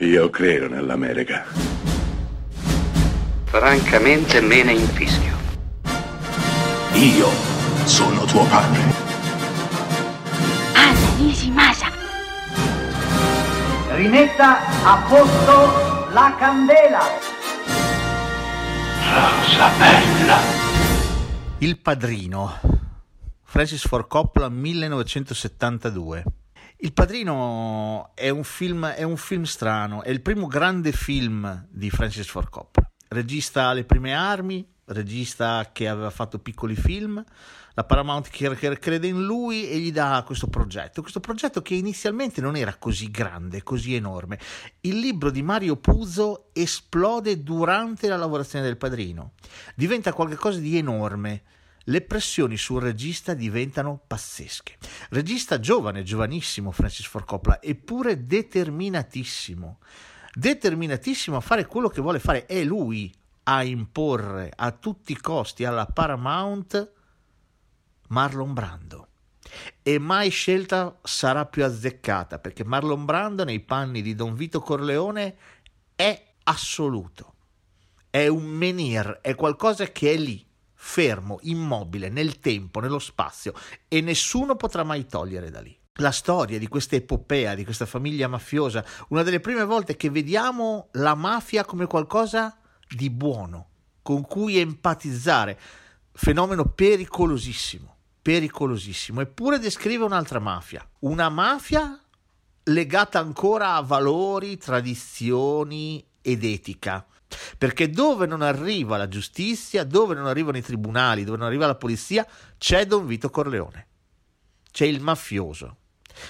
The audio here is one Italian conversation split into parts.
Io credo nell'America. Francamente me ne infischio. Io sono tuo padre. Anna Nishimasa. Rimetta a posto la candela. Rosa bella. Il padrino. Francis Ford Coppola 1972. Il Padrino è un, film, è un film strano, è il primo grande film di Francis Ford Coppola. Regista alle prime armi, regista che aveva fatto piccoli film, la Paramount crede in lui e gli dà questo progetto, questo progetto che inizialmente non era così grande, così enorme. Il libro di Mario Puzo esplode durante la lavorazione del Padrino, diventa qualcosa di enorme le pressioni sul regista diventano pazzesche. Regista giovane, giovanissimo Francis Ford Coppola, eppure determinatissimo. Determinatissimo a fare quello che vuole fare. È lui a imporre a tutti i costi alla Paramount Marlon Brando. E mai scelta sarà più azzeccata, perché Marlon Brando nei panni di Don Vito Corleone è assoluto. È un menhir, è qualcosa che è lì fermo, immobile, nel tempo, nello spazio e nessuno potrà mai togliere da lì. La storia di questa epopea, di questa famiglia mafiosa, una delle prime volte che vediamo la mafia come qualcosa di buono, con cui empatizzare, fenomeno pericolosissimo, pericolosissimo, eppure descrive un'altra mafia, una mafia legata ancora a valori, tradizioni ed etica perché dove non arriva la giustizia, dove non arrivano i tribunali, dove non arriva la polizia, c'è Don Vito Corleone. C'è il mafioso.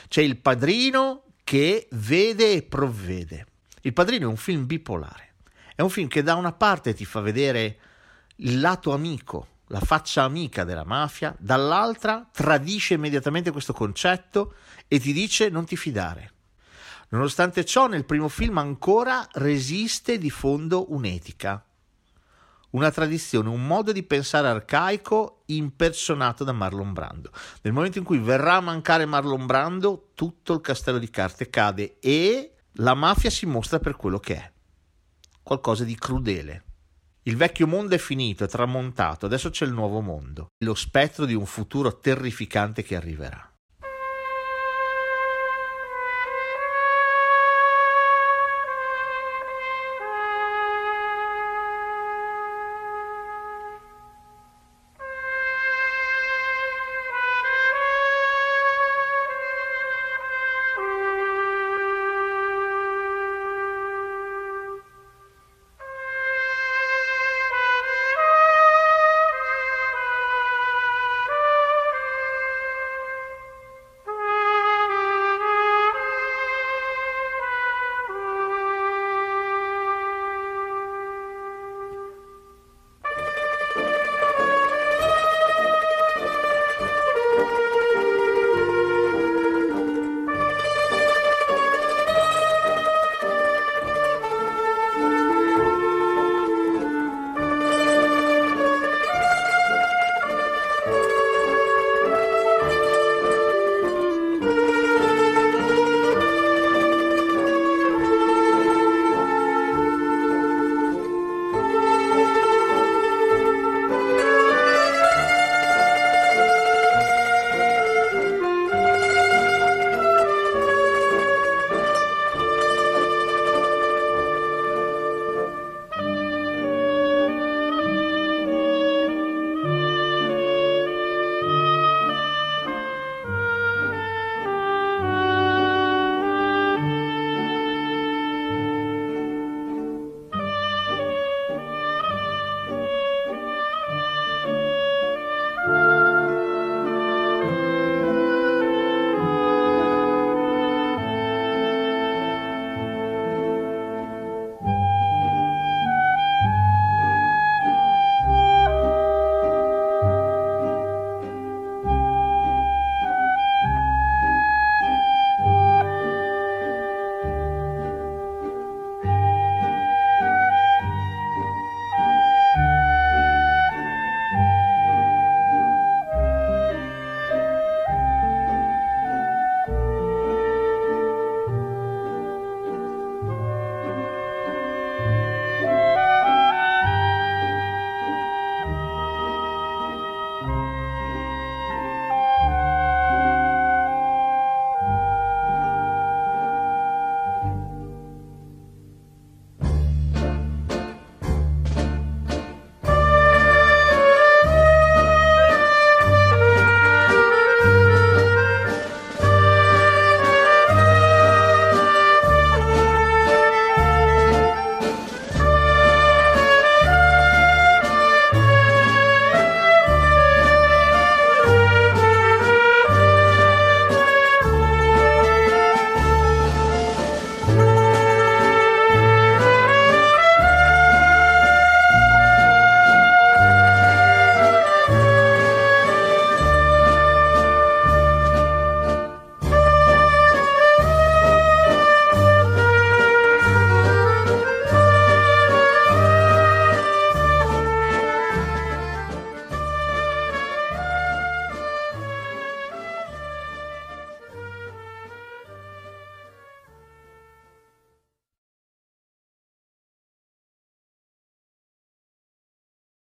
C'è il padrino che vede e provvede. Il padrino è un film bipolare. È un film che da una parte ti fa vedere il lato amico, la faccia amica della mafia, dall'altra tradisce immediatamente questo concetto e ti dice non ti fidare Nonostante ciò, nel primo film ancora resiste di fondo un'etica, una tradizione, un modo di pensare arcaico impersonato da Marlon Brando. Nel momento in cui verrà a mancare Marlon Brando, tutto il castello di carte cade e la mafia si mostra per quello che è, qualcosa di crudele. Il vecchio mondo è finito, è tramontato, adesso c'è il nuovo mondo, lo spettro di un futuro terrificante che arriverà.